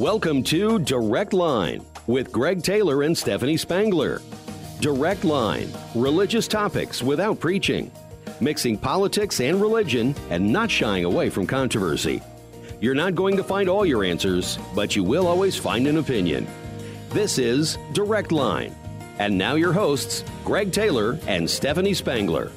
Welcome to Direct Line with Greg Taylor and Stephanie Spangler. Direct Line, religious topics without preaching, mixing politics and religion and not shying away from controversy. You're not going to find all your answers, but you will always find an opinion. This is Direct Line. And now your hosts, Greg Taylor and Stephanie Spangler.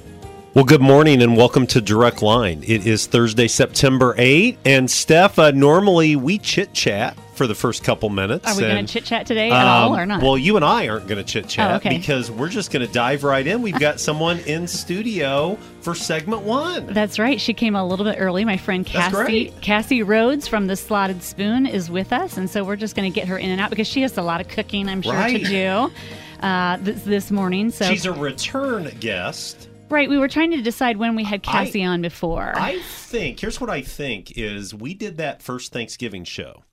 Well, good morning and welcome to Direct Line. It is Thursday, September 8, and Steph, uh, normally we chit chat for the first couple minutes. Are we going to chit chat today at all um, or not? Well, you and I aren't going to chit chat Oh, okay. because we're just going to dive right in. We've got someone in studio for segment one. That's right. She came a little bit early. My friend Cassie. Cassie Rhodes from the Slotted Spoon is with us, and so we're just going to get her in and out because she has a lot of cooking, I'm sure, Right. to do uh, this, this morning. So She's a return guest. right, we were trying to decide when we had Cassie on before. I think, here's what I think is we did that first Thanksgiving show.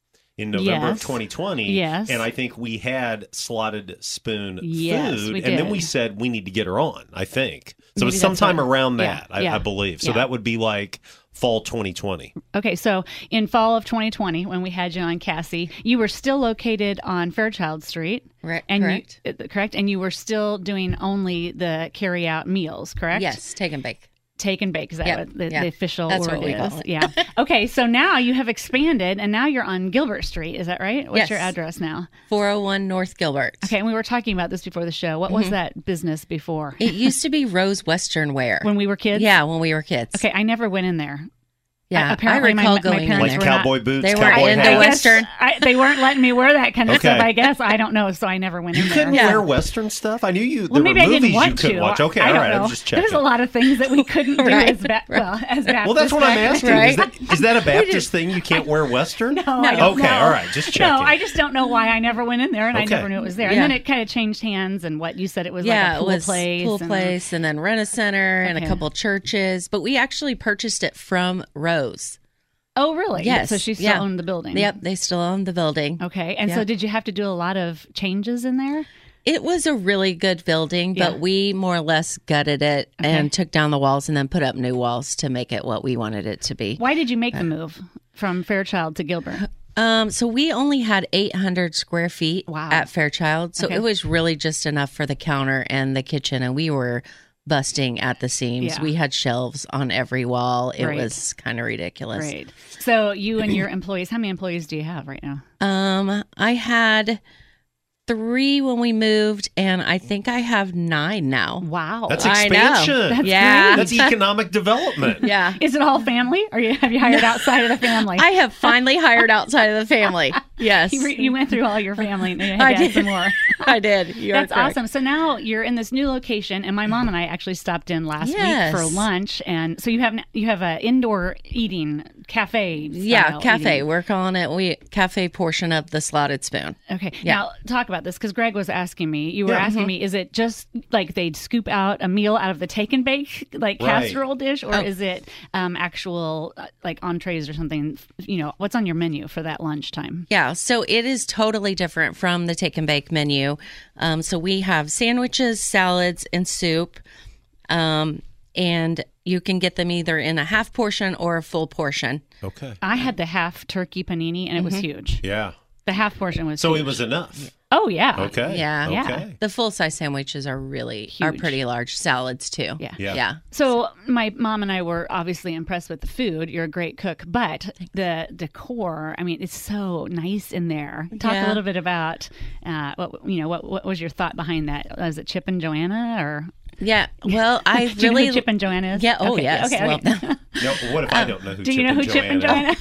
In November of 2020. Yes. And I think we had slotted spoon Yes, food. we And then we said we need to get her on, I think. So Maybe it's that's sometime what- around yeah, that, I, yeah, I believe. So yeah. that would be like fall 2020. Okay, so in fall of 2020, when we had you on, Cassie, you were still located on Fairchild Street, Right, and correct. You, uh, correct, and you were still doing only the carry-out meals, correct? Yes, take and bake. Take and bake. Is that Yep, what the, yeah. the official That's word what we is? Yeah. Okay, so now you have expanded, and now you're on Gilbert Street. Is that right? What's Yes. your address now? 401 North Gilbert. Okay, and we were talking about this before the show. What Mm-hmm. was that business before? It used to be Rose Western Wear. when we were kids. yeah, when we were kids. Okay, I never went in there. Yeah, I- apparently I my- recall my going in parents Like were there. not- cowboy boots, they were cowboy into hat. I Western. I, they weren't letting me wear that kind of stuff. I guess I don't know, so I never went in there. You in couldn't there. Yeah. wear Western stuff? I knew you. Well, there maybe were I movies didn't want you couldn't to. watch. Okay, I all don't right. know. I'm just checking. There's a lot of things that we couldn't do Right, as ba- well as Baptists. Well, that's what I'm asking. then. Is, that, is that a Baptist thing? You can't wear Western? No, I Okay, know. all right. Just checking. No, I just don't know why I never went in there, and I never knew it was there. Yeah. And then it kind of changed hands, and what you said it was yeah, like a pool it was place, pool place, and then rent a center, and a couple churches. But we actually purchased it from Rose. Oh, really? Yes, So she still yeah. owned the building. Yep, they still own the building. Okay, and so did you have to do a lot of changes in there? It was a really good building, Yeah. but we more or less gutted it Okay. and took down the walls and then put up new walls to make it what we wanted it to be. Why did you make the move from Fairchild to Gilbert? Um, so we only had 800 square feet Wow. at Fairchild, so Okay. it was really just enough for the counter and the kitchen, and we were busting at the seams. Yeah. We had shelves on every wall. It Right. was kind of ridiculous. Great. So you and your employees, how many employees do you have right now? Um, I had three when we moved, and I think I have nine now. Wow. That's I know. expansion. That's yeah, That's economic development. yeah. Is it all family, or you, have you hired outside of the family? I have finally hired outside of the family. Yes, you, re- you went through all your family and you had I did. some more. I did. You're That's correct. awesome. So now you're in this new location, and my mom and I actually stopped in last Yes. week for lunch, and so you have you have a indoor eating cafe. Yeah, cafe. eating. We're calling it we cafe portion of the slotted spoon. Okay. Yeah. Now talk about this because Greg was asking me. You were Yeah. asking me, is it just like they'd scoop out a meal out of the take and bake like Right. casserole dish, or Oh. is it um, actual uh, like entrees or something? You know, what's on your menu for that lunchtime? Yeah, so it is totally different from the take and bake menu. Um, so we have sandwiches, salads, and soup. Um, and you can get them either in a half portion or a full portion. Okay. I had the half turkey panini, and it was huge. Yeah. The half portion was So huge. it was enough. Oh yeah. Okay. Yeah. Yeah. The full size sandwiches are really are pretty large. Salads too. Yeah. Yeah. Yeah. So my mom and I were obviously impressed with the food. You're a great cook, but the decor, I mean, it's so nice in there. Talk a little bit about uh, what you know. What, what was your thought behind that? Was it Chip and Joanna, or Yeah. Well, I do you know really Chip and Joanna is? Yeah. Oh, Okay, yes. Okay, Well, okay. No, what if I don't know who do Chip you know and who Chip and Joanna Joanna?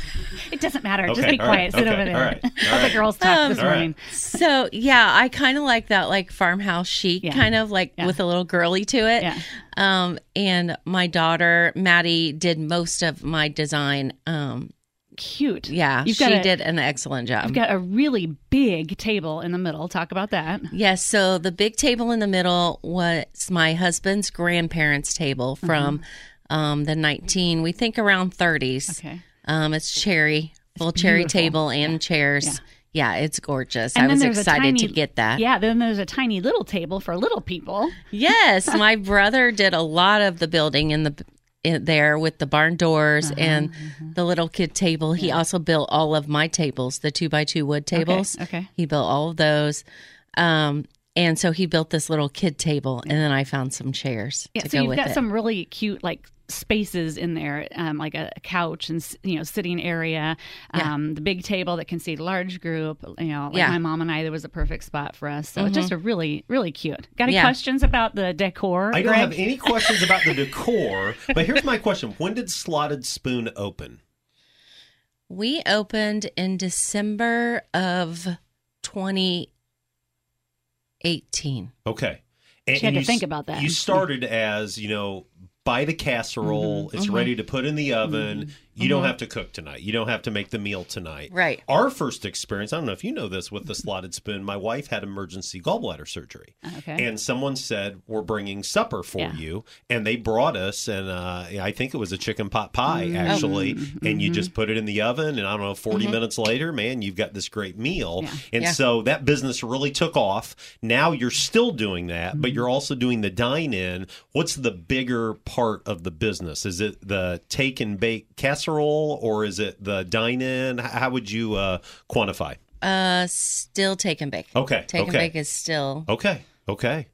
it doesn't matter. Just be quiet. right, Sit okay, over there. all right, all Let the girls talk Um, this All right. morning. So yeah, I kind of like that, like farmhouse chic, Yeah. kind of like Yeah. with a little girly to it. Yeah. Um, and my daughter Maddie did most of my design. Um, Cute. yeah, You've she a, did an excellent job. You've got a really big table in the middle. Talk about that. Yes, so the big table in the middle was my husband's grandparents' table Mm-hmm. from um, the 19, we think around 30s. Okay. Um, it's cherry, full cherry table and Yeah. chairs. Yeah. it's gorgeous. And I was excited to get that. Yeah. Then there's a tiny little table for little people. Yes, my brother did a lot of the building in the in there with the barn doors Uh-huh, and the little kid table. He also built all of my tables, the two by two wood tables. okay. He built all of those. Um, and so he built this little kid table, and then I found some chairs Yeah, so you've got it. some really cute like spaces in there, um, like a, a couch and you know sitting area, Yeah. um, the big table that can seat a large group. You know, like Yeah. Mm-hmm. my mom and I, there was a perfect spot for us. So it's just a really really cute. Got any Yeah. questions about the decor? I don't Greg? have any questions about the decor, but here's my question: When did Slotted Spoon open? we opened in December of 2018. Okay, and, She had to you think about that. You started as you know. Buy the casserole. Mm-hmm. It's ready to put in the oven. You don't have to cook tonight. You don't have to make the meal tonight. Right. Our first experience, I don't know if you know this with the slotted spoon, my wife had emergency gallbladder surgery. Okay. And someone said, We're bringing supper for Yeah. you. And they brought us, and uh, I think it was a chicken pot pie, Mm-hmm. actually. And you just put it in the oven. And I don't know, 40 minutes later, man, you've got this great meal. Yeah. And Yeah. so that business really took off. Now you're still doing that, Mm-hmm. but you're also doing the dine in. What's the bigger part of the business? Is it the take and bake casserole or is it the dine in? How would you uh, quantify? Uh, still take and bake. Okay. Take and bake is still Okay. Okay.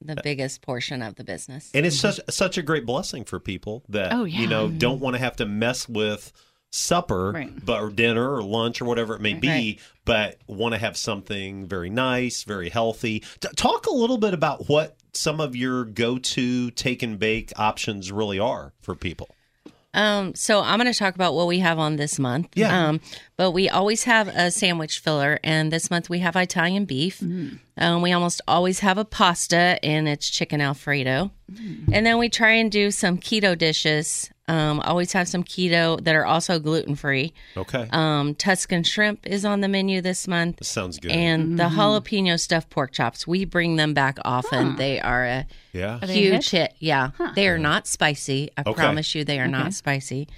the biggest portion of the business. And it's such such a great blessing for people that Oh, you yeah. know don't want to have to mess with supper Right. but or dinner or lunch or whatever it may be Right. but want to have something very nice very healthy T- talk a little bit about what some of your go-to take and bake options really are for people Um, so I'm going to talk about what we have on this month. Yeah. Um, but we always have a sandwich filler, and this month we have Italian beef. Um, we almost always have a pasta, and it's chicken Alfredo. And then we try and do some keto dishes. Um, always have some keto that are also gluten free. okay Um, Tuscan shrimp is on the menu this month. sounds good And the jalapeno stuffed pork chops, we bring them back often. They are a yeah Are huge hit. Yeah, they are not spicy. I Okay. promise you, they are not spicy.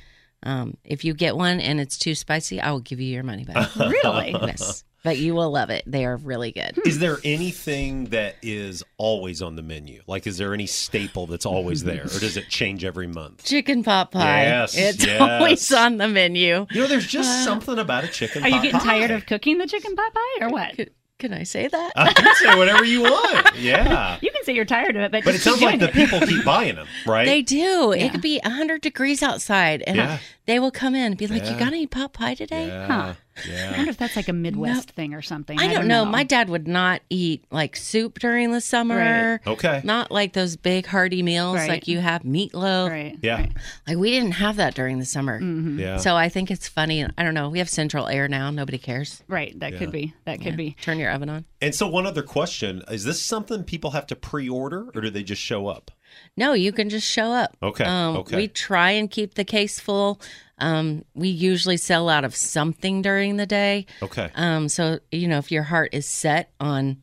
Um, if you get one and it's too spicy, I will give you your money back. really? yes, but you will love it. They are really good. is there anything that is always on the menu like is there any staple that's always there or does it change every month Chicken pot pie. Yes, it's yes. always on the menu. you know there's just uh, something about a chicken pot pie. Are you pot getting tired of cooking the chicken pot pie or what? Can, can I say that? I can say whatever you want. Yeah. You can say you're tired of it, but But it just keep sounds like doing the people keep buying them, right? They do. Yeah. It could be 100 degrees outside, and Yeah. They will come in and be like, Yeah. You got any pot pie today? yeah. Huh. I wonder if that's like a Midwest thing or something. I don't know. My dad would not eat like soup during the summer. Okay. Not like those big hearty meals Right. like you have meatloaf. right. Yeah. right. Like we didn't have that during the summer. Mm-hmm. Yeah. So I think it's funny. I don't know. We have central air now. Nobody cares. Right. That Yeah. could be. That could be. Turn your oven on. and so one other question, is this something people have to pre-order or do they just show up? No, you can just show up. Okay, Um, okay. We try and keep the case full. Um, we usually sell out of something during the day. Okay. Um, so you know, if your heart is set on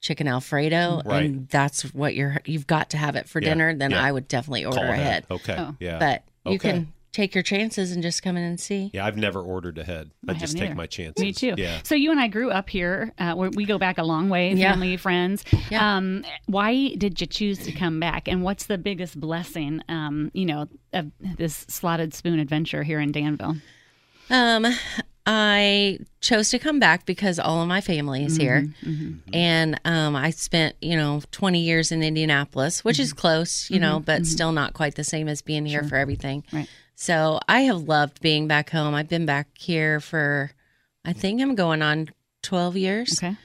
chicken Alfredo Right. and that's what you're you've got to have it for Yeah, dinner, then yeah. I would definitely order Call ahead. Okay. Oh. Yeah. But you Okay. can take your chances and just come in and see. Yeah, I've never ordered ahead. I, I just take either. my chances. Me too. Yeah. So you and I grew up here. Uh, we we go back a long way, Yeah. family, friends. Yeah. Um, why did you choose to come back? And what's the biggest blessing, um, you know, of this slotted spoon adventure here in Danville? Um, I chose to come back because all of my family is here, and um, I spent you know twenty years in Indianapolis, which is close, you know, but still not quite the same as being here for everything. Right. So I have loved being back home. I've been back here for, I think I'm going on twelve years. Okay.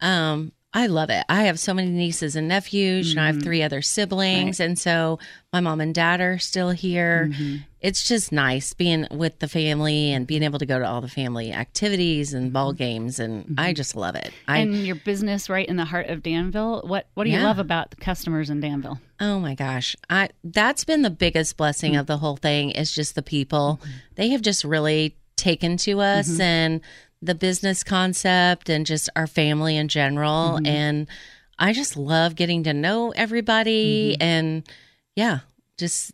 Um, I love it. I have so many nieces and nephews. You know, I have mm-hmm. three other siblings, and so my mom and dad are still here. Mm-hmm. It's just nice being with the family and being able to go to all the family activities and mm-hmm. ball games, and I just love it. I and your business right in the heart of Danville. What What do you Yeah. love about the customers in Danville? Oh my gosh. I that's been the biggest blessing of the whole thing is just the people. They have just really taken to us and the business concept and just our family in general mm-hmm. and I just love getting to know everybody mm-hmm. and yeah, just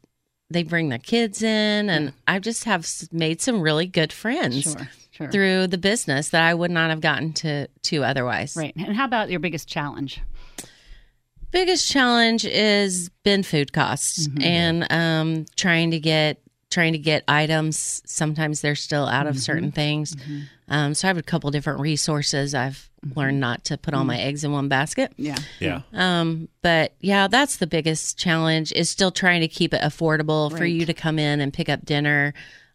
they bring their kids in and I just have made some really good friends Sure. Sure. through the business that I would not have gotten to to otherwise. Right. And how about your biggest challenge? biggest challenge is been food costs mm-hmm. and um, trying to get trying to get items. Sometimes they're still out of certain things. Um, so I have a couple different resources. I've learned not to put all my eggs in one basket. Yeah. Yeah. Um, but yeah, that's the biggest challenge is still trying to keep it affordable for you to come in and pick up dinner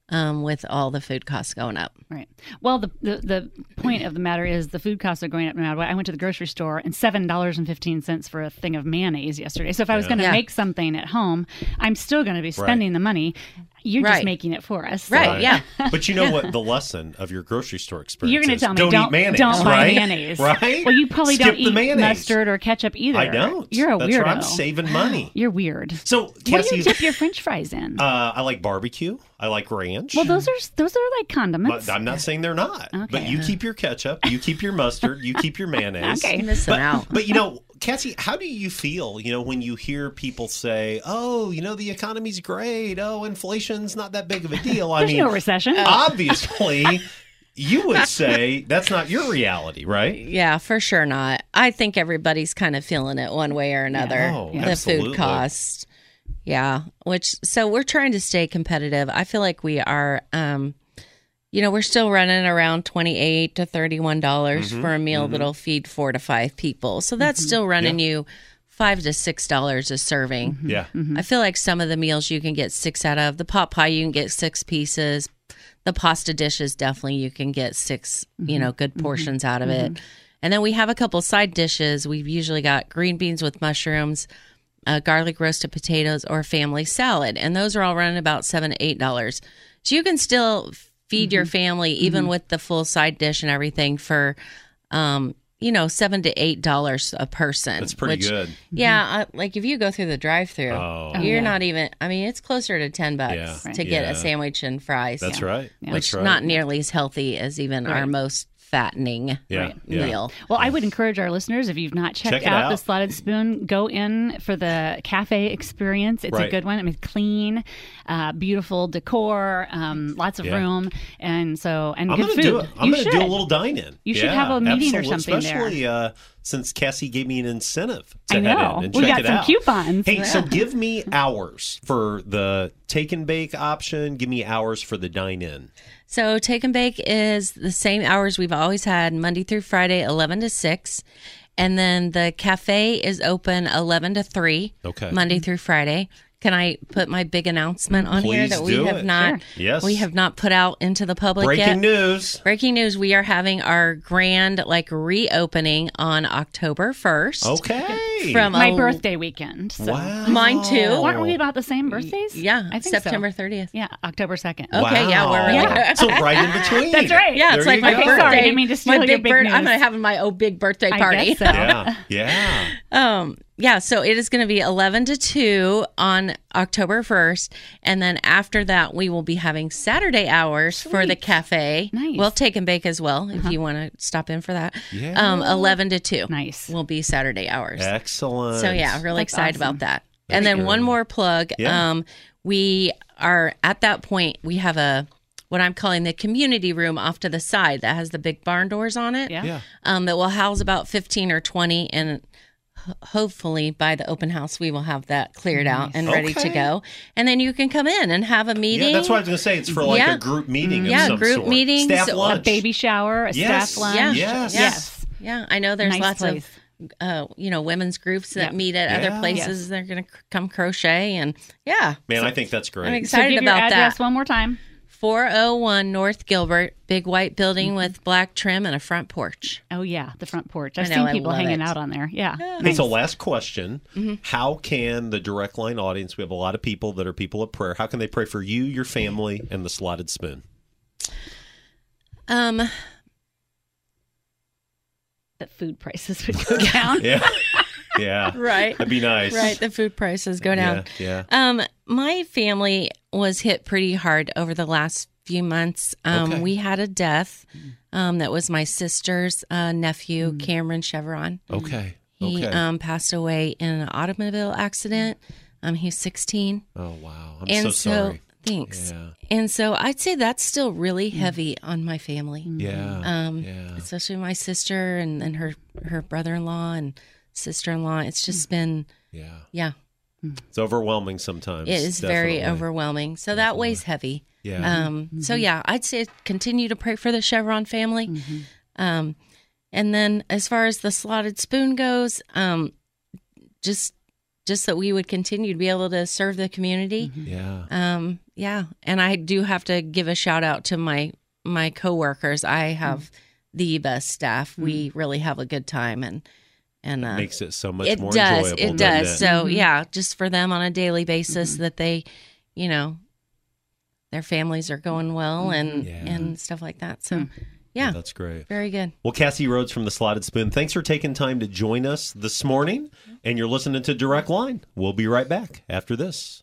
um, with all the food costs going up. Right. Well, the, the the point of the matter is the food costs are going up no matter what. I went to the grocery store and seven dollars and fifteen cents for a thing of mayonnaise yesterday. So if I was going to Yeah. make something at home, I'm still going to be spending the money. You're just making it for us. Right. Yeah. But you know what? The lesson of your grocery store experience You're going to tell me don't, don't eat mayonnaise. don't buy right? mayonnaise, Right? Well, you probably Skip don't eat mayonnaise. mustard or ketchup either. I don't. You're a That's weirdo. where I'm saving money. You're weird. So, what do you dip your French fries in? uh, I like barbecue. I like ranch. well, those are those are like condiments. But I'm not saying they're not. But you keep your ketchup, you keep your mustard, you keep your mayonnaise. Okay. Missing But, out. but you know, Cassie, how do you feel, you know, when you hear people say, "Oh, you know, the economy's great. Oh, inflation's not that big of a deal." I mean, no recession. obviously, you would say that's not your reality, right? Yeah, for sure not. I think everybody's kind of feeling it one way or another. Oh, the absolutely. food cost. Yeah, which so we're trying to stay competitive. I feel like we are um you know, we're still running around 28 to 31 dollars Mm-hmm. for a meal mm-hmm. that'll feed 4 to 5 people. So that's mm-hmm. still running you 5 to 6 dollars a serving. Mm-hmm. Yeah. I feel like some of the meals you can get 6 out of. The pot pie you can get 6 pieces. The pasta dishes definitely you can get 6, you know, good portions out of it. And then we have a couple side dishes. We've usually got green beans with mushrooms, uh, garlic roasted potatoes, or family salad, and those are all running about seven to eight dollars. So you can still feed your family even with the full side dish and everything for, um, you know, seven to eight dollars a person. That's pretty which- good. Yeah, uh, like if you go through the drive-through, Oh. you're yeah. not even. I mean, it's closer to ten bucks Yeah. to get Yeah. a sandwich and fries. That's right. Yeah. Which That's right. not nearly as healthy as even our most fattening yeah. Right. yeah. meal. Well, I would encourage our listeners if you've not checked Check it out, the. Slotted Spoon, go in for the cafe experience. It's a good one. I mean, clean, uh, beautiful decor, um, lots of Yeah. room, and so and I'm good gonna food. do it. I'm gonna do a little dine in. You should have a meeting or something there. Especially uh, since Cassie gave me an incentive to I head know. in and We check got it some out. coupons. Hey, so give me hours for the take and bake option. Give me hours for the dine in. So take and bake is the same hours we've always had, Monday through Friday, eleven to six, and then the cafe is open eleven to three, Okay. Monday through Friday. Can I put my big announcement on here that we have it. not Sure. Yes. we have not put out into the public Breaking yet? news. Breaking news: We are having our grand like reopening on October first. Okay. From my a- birthday weekend. So. wow. Mine too. Aren't we about the same birthdays? Yeah, I think so. September thirtieth. Yeah, October second. Okay, yeah, we're really Yeah. so right in between. That's right. Yeah, it's There like my go. birthday. Sorry, I didn't mean to steal my your big big bird- I'm news. gonna have my oh big birthday I party. guess so. Yeah. Yeah. Um, yeah, so it is going to be 11 to 2 on October 1st. And then after that, we will be having Saturday hours for the cafe. Nice. Uh-huh. We'll take and bake as well if you want to stop in for that. Yeah. Um, 11 to 2 Nice. will be Saturday hours. Excellent. So, yeah, really That's excited awesome. about that. and then one more plug. Yeah. Um, we are at that point, we have a what I'm calling the community room off to the side that has the big barn doors on it Yeah. Yeah. um, that will house about 15 or 20 and hopefully by the open house we will have that cleared out and ready to go and then you can come in and have a meeting Yeah, that's what I was going to say. It's for like Yeah. a group meeting. Yeah, of some group sort. meetings, Staff lunch. a. Baby shower, a Yes. staff lunch. Yeah. Yes. Yes. yeah i know there's Nice lots place. of uh, you know women's groups that Yep. meet at Yeah. other places they're gonna c- come crochet and yeah Man, I think that's great. i'm So excited give your about address that one more time. 401 north gilbert big white building Mm-hmm. with black trim and a front porch Oh yeah, the front porch. I've know, seen people hanging it. out on there. Yeah. Hey, so last question. Mm-hmm. How can the direct line audience, we have a lot of people that are people of prayer, how can they pray for you, your family, and the slotted spoon? um That food prices would go down. Yeah. yeah. right That'd be nice. right the food prices go down Yeah. yeah. Um, my family was hit pretty hard over the last few months. Um, Okay. we had a death. Um, that was my sister's uh, nephew, Cameron Chevron. Okay. He Okay. um passed away in an automobile accident. Um, he was 16, oh, wow. I'm and so sorry. Thanks. Yeah. And so I'd say that's still really heavy on my family. Yeah. Um, yeah. especially my sister and, and her her brother in law and sister in law. It's just been, Yeah. yeah, It's overwhelming sometimes. it is very overwhelming. So that weighs heavy. Yeah. Um, So yeah, I'd say continue to pray for the Chevron family. Mm-hmm. Um, and then as far as the slotted spoon goes, um, just just that we would continue to be able to serve the community. yeah. Um, yeah, and I do have to give a shout out to my my coworkers. I have mm. the best staff. We mm. really have a good time, and and uh, Makes it so much it more does. enjoyable. It does. it? So mm-hmm. yeah, just for them on a daily basis mm-hmm. that they, you know, their families are going well and mm-hmm. Yeah. and stuff like that. So mm. yeah, That's great. very good. Well, Cassie Rhodes from the Slotted Spoon, thanks for taking time to join us this morning. And you're listening to Direct Line. We'll be right back after this.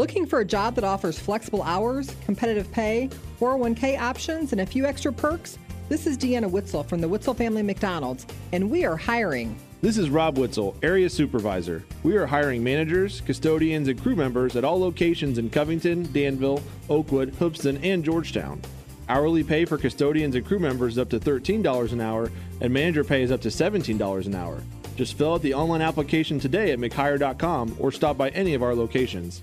Looking for a job that offers flexible hours, competitive pay, 401k options, and a few extra perks? This is Deanna Witzel from the Witzel Family McDonald's, and we are hiring. This is Rob Witzel, Area Supervisor. We are hiring managers, custodians, and crew members at all locations in Covington, Danville, Oakwood, Hoopeston, and Georgetown. Hourly pay for custodians and crew members is up to $13 an hour, and manager pay is up to $17 an hour. Just fill out the online application today at mchire.com or stop by any of our locations.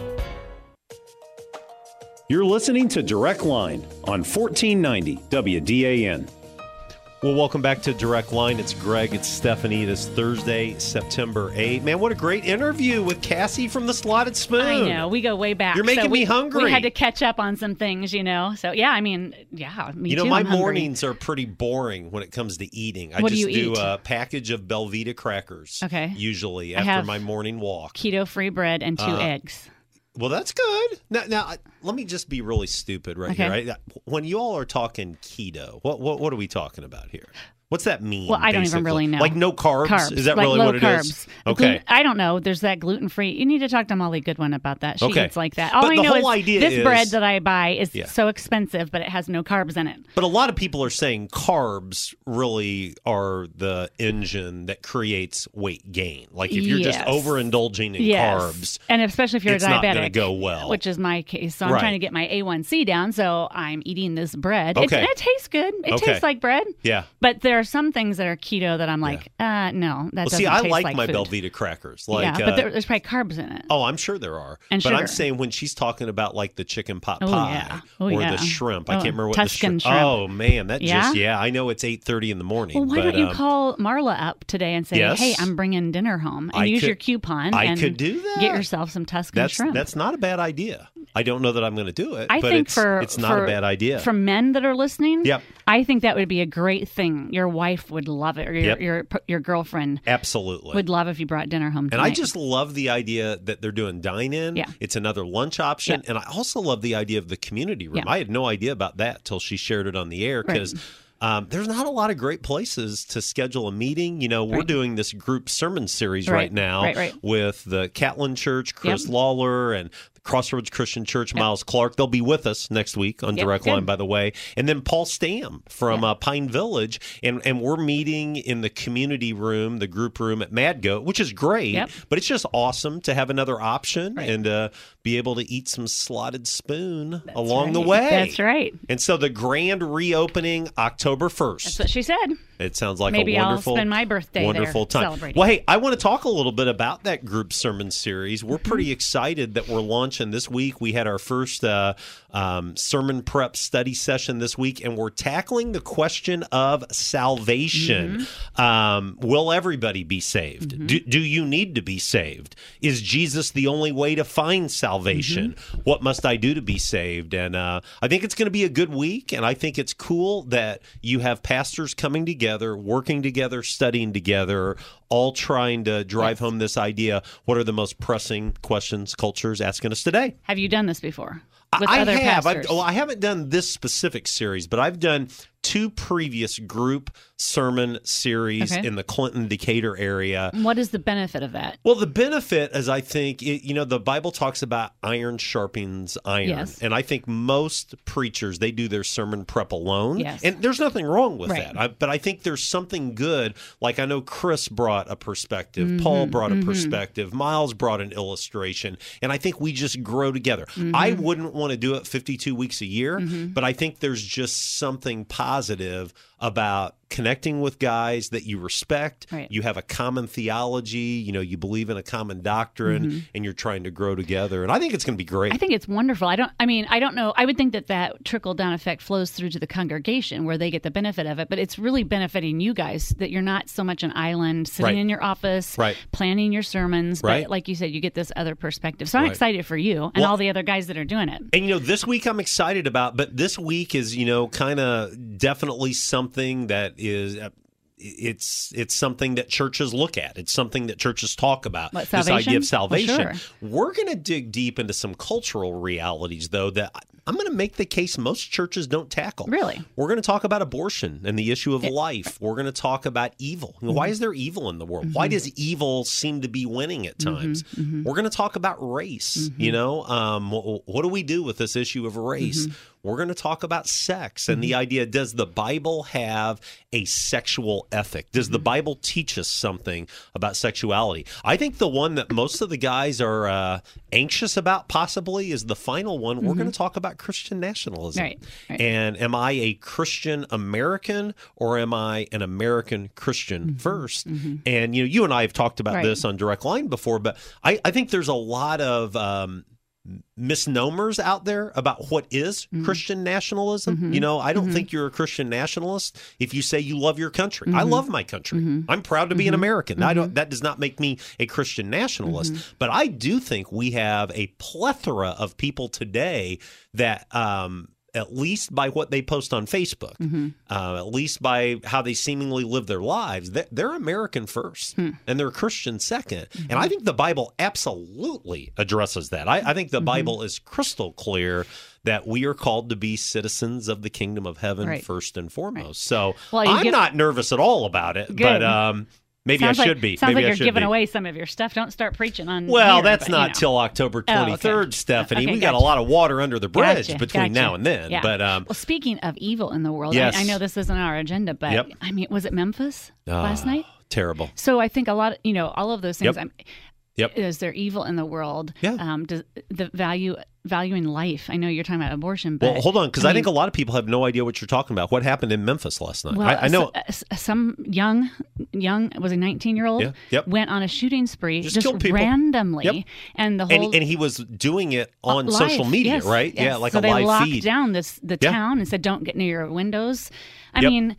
You're listening to Direct Line on 1490 WDAN. Well, welcome back to Direct Line. It's Greg. It's Stephanie. This Thursday, September 8th. Man, what a great interview with Cassie from the Slotted Spoon. I know we go way back. You're making so we, me hungry. We had to catch up on some things, you know. So yeah, I mean, yeah, me You know, too. my I'm hungry. mornings are pretty boring when it comes to eating. I What do just you eat? a package of Belvita crackers. Okay. Usually I after have my morning walk. keto-free bread and two Uh, eggs. Well, that's good. Now, now let me just be really stupid right Okay. here. Right? When you all are talking keto, what what what are we talking about here? What's that mean? Well, I don't even really know. Like no carbs? Carbs. Is that like really what it is? carbs. Okay. Gluten- I don't know. There's that gluten free. You need to talk to Molly Goodwin about that. She Okay. eats like that. All But I the know is this is- bread that I buy is Yeah. so expensive, but it has no carbs in it. But a lot of people are saying carbs really are the engine that creates weight gain. Like if you're just overindulging in yes. carbs, and especially if you're it's a not diabetic, gonna go well. which is my case. So I'm Right. trying to get my A1C down. So I'm eating this bread. Okay. and it tastes good. It Okay. tastes like bread. yeah. But there are some things that are keto that I'm like, uh, no, that Well, doesn't see, I taste like, like my food. Belvita crackers. Like, yeah, uh, but there, there's probably carbs in it. Oh, I'm sure there are. And but I'm saying when she's talking about like the chicken pot Oh, pie yeah. Oh, or yeah. the shrimp, I Oh, can't remember what Tuscan the shrimp. Oh man, that Yeah? just yeah. I know it's 8:30 in the morning. Well, why but, don't you um, call Marla up today and say, Yes. "Hey, I'm bringing dinner home," and I use could- your coupon I and could do that. get yourself some Tuscan That's shrimp. that's not a bad idea. I don't know that I'm going to do it, I but think it's, for it's not for- a bad idea. for men that are listening. Yep. I think that would be a great thing. Your wife would love it, or your Yep. your, your girlfriend Absolutely. would love if you brought dinner home. and I just love the idea that they're doing dine in. Yeah. It's another lunch option. Yeah. And I also love the idea of the community room. Yeah. I had no idea about that till she shared it on the air Right. because um, there's not a lot of great places to schedule a meeting. You know, we're Right. doing this group sermon series right, Right. now Right, right. with the Catlin Church, Chris Yep. Lawler, and Crossroads Christian Church, Miles Clark. They'll be with us next week on Yep, Direct. Line, by the way. And then Paul Stam from uh, Pine Village. And, and we're meeting in the community room, the group room at Mad Goat, which is great. Yep. But it's just awesome to have another option Right. and uh, be able to eat some slotted spoon along the way. That's right. And so the grand reopening October 1st. That's what she said. It sounds like Maybe a I'll wonderful, spend my birthday wonderful time. Well, hey, I want to talk a little bit about that group sermon series. We're pretty Mm-hmm. excited that we're launching this week. We had our first uh, um, sermon prep study session this week, and we're tackling the question of salvation. Mm-hmm. Um, will everybody be saved? Do, do you need to be saved? Is Jesus the only way to find salvation? Mm-hmm. What must I do to be saved? And uh, I think it's going to be a good week, and I think it's cool that you have pastors coming together, working together, studying together, all trying to drive home this idea. What are the most pressing questions culture's asking us today? Have you done this before? I have. I've, well, I haven't done this specific series, but I've done two previous group sermon series Okay. in the Clinton Decatur area. what is the benefit of that? Well, the benefit is, I think, it, you know, the Bible talks about iron sharpens iron, Yes. and I think most preachers they do their sermon prep alone, Yes. and there's nothing wrong with Right. that. I, but I think there's something good. Like I know Chris brought a perspective, Paul Mm-hmm. brought a perspective, Miles brought an illustration, and I think we just grow together. Mm-hmm. I wouldn't want to do it 52 weeks a year, but I think there's just something positive about connecting with guys that you respect. Right. You have a common theology, you know, you believe in a common doctrine and you're trying to grow together. And I think it's going to be great. Mm-hmm. I think it's wonderful. I don't. I mean, I don't know. I would think that that trickle down effect flows through to the congregation where they get the benefit of it. But it's really benefiting you guys that you're not so much an island sitting Right. in your office, Right. planning your sermons. Right. But like you said, you get this other perspective. So I'm Right. excited for you and Well- all the other guys that are doing it. And you know, this week I'm excited about, but this week is, you know, kind of definitely something that is uh, it's it's something that churches look at. It's something that churches talk about. What, this idea of salvation? Well, sure. We're going to dig deep into some cultural realities though that I'm going to make the case most churches don't tackle. Really? We're going to talk about abortion and the issue of life. We're going to talk about evil. Mm-hmm. Why is there evil in the world? Why does evil seem to be winning at Mm-hmm. times? We're going to talk about race. You know, um, wh- what do we do with this issue of race? Mm-hmm. We're going to talk about sex and the idea does the Bible have a sexual ethic? Does the Mm-hmm. Bible teach us something about sexuality? I think the one that most of the guys are uh, anxious about possibly is the final one. We're going to talk about Christian nationalism. Mm-hmm. Right, right. And am I a Christian American or am I an American Christian 1st And you know, you and I have talked about Mm-hmm. Right. this on Direct Line before, but I, I think there's a lot of um, misnomers out there about what is Mm-hmm. Christian nationalism. You know, I don't think you're a Christian nationalist if you say you love your country. I Mm-hmm. love my country. I'm proud to be an American. I don't that does not make me a Christian nationalist, Mm-hmm. but I do think we have a plethora of people today that um at least by what they post on Facebook, Mm-hmm. uh, at least by how they seemingly live their lives, they're, they're American first Hmm. and they're Christian 2nd Mm-hmm. And I think the Bible absolutely addresses that. I, I think Mm-hmm. the Bible is crystal clear that we are called to be citizens of the kingdom of heaven Right. first and foremost. So Well, I'm give- not nervous at all about it, but Good. um, maybe sounds I like, should be. Sounds maybe like I you're giving be. away some of your stuff. Don't start preaching on. Well, here, that's but, you not know. till October Oh, okay. 23rd, Stephanie. Okay, we got a lot of water under the bridge Gotcha, between gotcha. now and then. Yeah. But um, well, speaking of evil in the world, Yes. I, I know this isn't our agenda, but Yep. I mean, was it Memphis last ah, night? terrible. So I think a lot, of, you know, all of those things. Yep. I'm, Yep. Is there evil in the world? Yeah. Um, does the value valuing life? I know you're talking about abortion, but Well, hold on, because I, mean, think a lot of people have no idea what you're talking about. What happened in Memphis last night? Well, I, I know. Uh, s- s- some young, young was a 19 year old Yeah, yep. went on a shooting spree Just just, randomly, Yep. and the whole and, and he was doing it uh, on live, social media, yes, right? yes. Yeah, like so a they live locked feed. down this the Yeah. town and said, "Don't get near your windows." I Yep. mean,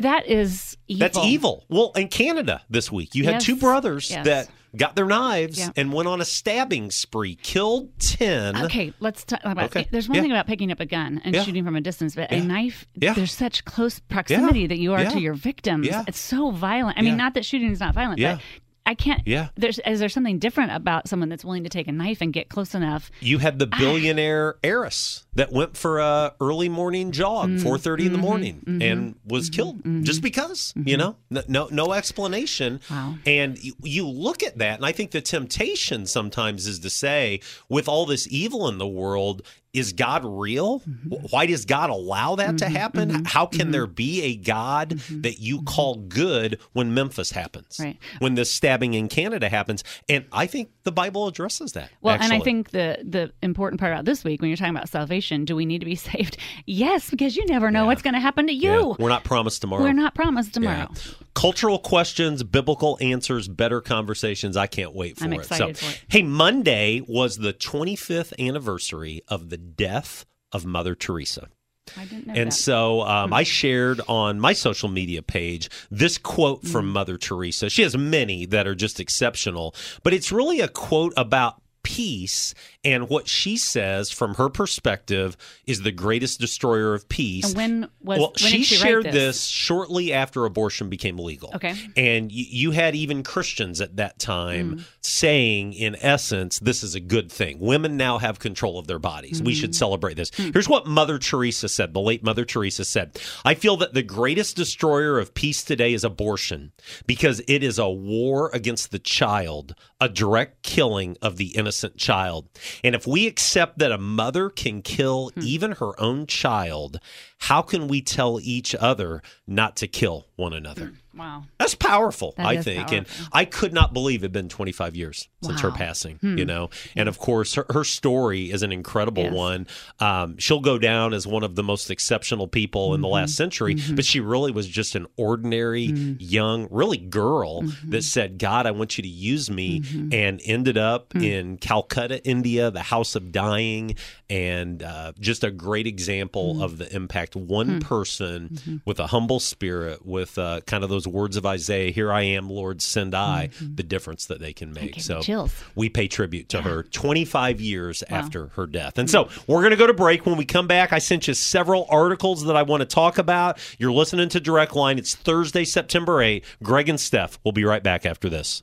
that is evil. That's evil. Well, in Canada this week, you had two brothers Yes. that got their knives Yeah. and went on a stabbing spree, killed 10. Okay, let's talk about. Okay. There's one Yeah. thing about picking up a gun and Yeah. shooting from a distance, but a knife. Yeah. There's such close proximity that you are to your victims. Yeah. It's so violent. I mean, not that shooting is not violent, Yeah. but I can't. Yeah. There's is there something different about someone that's willing to take a knife and get close enough? You had Ah. the billionaire heiress that went for a early morning jog, Mm, four thirty in the mm-hmm, morning, and was killed just because. You know, no, no, no explanation. Wow. And you, you look at that, and I think the temptation sometimes is to say, with all this evil in the world, is God real? Mm-hmm. Why does God allow that to mm-hmm. happen? Mm-hmm. How can there be a God that you call good when Memphis happens? Right. When the stabbing in Canada happens? And I think the Bible addresses that. Well, and I think the the important part about this week when you're talking about salvation, do we need to be saved? Yes, because you never know what's going to happen to you. Yeah, we're not promised tomorrow. We're not promised tomorrow. Yeah. Cultural questions, biblical answers, better conversations. I can't wait for I'm it. excited so, for it. hey, Monday was the 25th anniversary of the death of Mother Teresa. I didn't know And that. so um, I shared on my social media page this quote from Mm. Mother Teresa. She has many that are just exceptional, but it's really a quote about peace. And what she says from her perspective is the greatest destroyer of peace. And when was well, when she, she shared this? this? shortly after abortion became legal. Okay. And you, you had even Christians at that time Mm. saying, in essence, this is a good thing. Women now have control of their bodies. We Mm-hmm. should celebrate this. Hmm. Here's what Mother Teresa said, the late Mother Teresa said I feel that the greatest destroyer of peace today is abortion because it is a war against the child, a direct killing of the innocent child. And if we accept that a mother can kill Hmm. even her own child, how can we tell each other not to kill one another? Wow. That's powerful, That I think. And. I could not believe it had been 25 years since her passing, Hmm. you know? And of course, her, her story is an incredible Yes. one. Um, she'll go down as one of the most exceptional people in the Mm-hmm. last century, but she really was just an ordinary, Mm-hmm. young, really girl that said, God, I want you to use me, Mm-hmm. and ended up Hmm. in Calcutta, India, the House of Dying, and uh, just a great example Hmm. of the impact one person Mm-hmm. with a humble spirit, with uh, kind of those words of Isaiah, "Here I am, Lord, send I," the difference that they can make. So chills. we pay tribute to her 25 years after her death. And so we're going to go to break. When we come back, I sent you several articles that I want to talk about. You're listening to Direct Line. It's Thursday, September 8. Greg and Steph will be right back after this.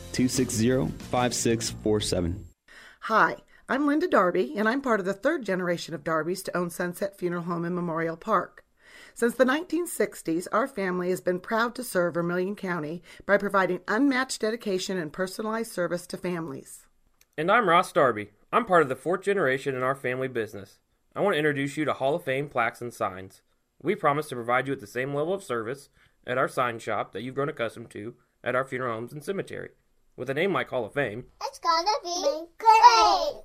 260 5647. Hi, I'm Linda Darby, and I'm part of the third generation of Darbys to own Sunset Funeral Home in Memorial Park. Since the 1960s, our family has been proud to serve Vermilion County by providing unmatched dedication and personalized service to families. And I'm Ross Darby. I'm part of the fourth generation in our family business. I want to introduce you to Hall of Fame plaques and signs. We promise to provide you with the same level of service at our sign shop that you've grown accustomed to at our funeral homes and cemetery. With a name like Hall of Fame, It's gonna be great.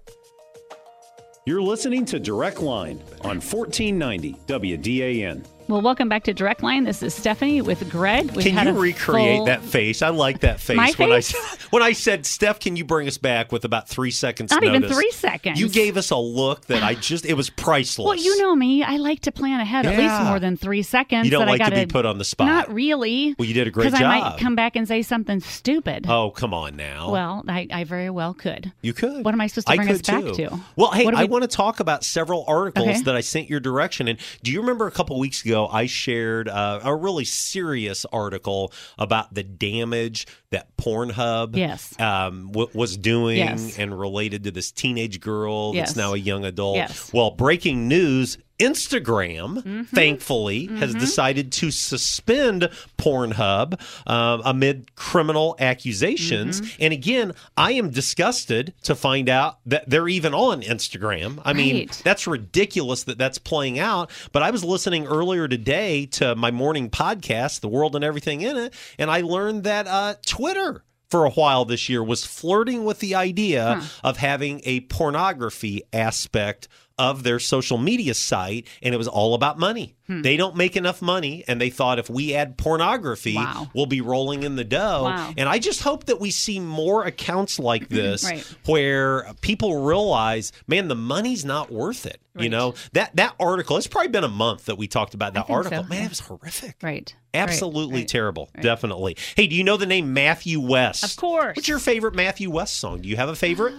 You're listening to Direct Line on 1490 WDAN. Well, welcome back to Direct Line. This is Stephanie with Greg. We've can you recreate full- that face? I like that face. My when I face? said, when I said, "Steph, can you bring us back with about three seconds?" Not even three seconds. You gave us a look that I just—it was priceless. Well, you know me. I like to plan ahead at least more than three seconds. You don't like I to gotta, be put on the spot. Not really. Well, you did a great job. Because I might come back and say something stupid. Oh, come on now. Well, I, I very well could. You could. What am I supposed to I bring us back too. to? Well, hey, do I want to talk about several articles Okay. that I sent your direction. And do you remember a couple weeks ago I shared uh, a really serious article about the damage that Pornhub Yes. um, w- was doing Yes. and related to this teenage girl Yes. that's now a young adult? Well, breaking news. Instagram, Mm-hmm. thankfully, has decided to suspend Pornhub um, amid criminal accusations. Mm-hmm. And again, I am disgusted to find out that they're even on Instagram. I mean, that's ridiculous that that's playing out. But I was listening earlier today to my morning podcast, The World and Everything in It, and I learned that uh, Twitter. For a while this year, was flirting with the idea of having a pornography aspect of their social media site, and it was all about money. Hmm. They don't make enough money, and they thought if we add pornography, Wow. we'll be rolling in the dough. Wow. And I just hope that we see more accounts like this Right. where people realize, man, the money's not worth it. You know that that article. It's probably been a month that we talked about that article. so, Man, it was horrific. Right. Absolutely Right. terrible. Definitely. Hey, do you know the name Matthew West? Of course. What's your favorite Matthew West song? Do you have a favorite?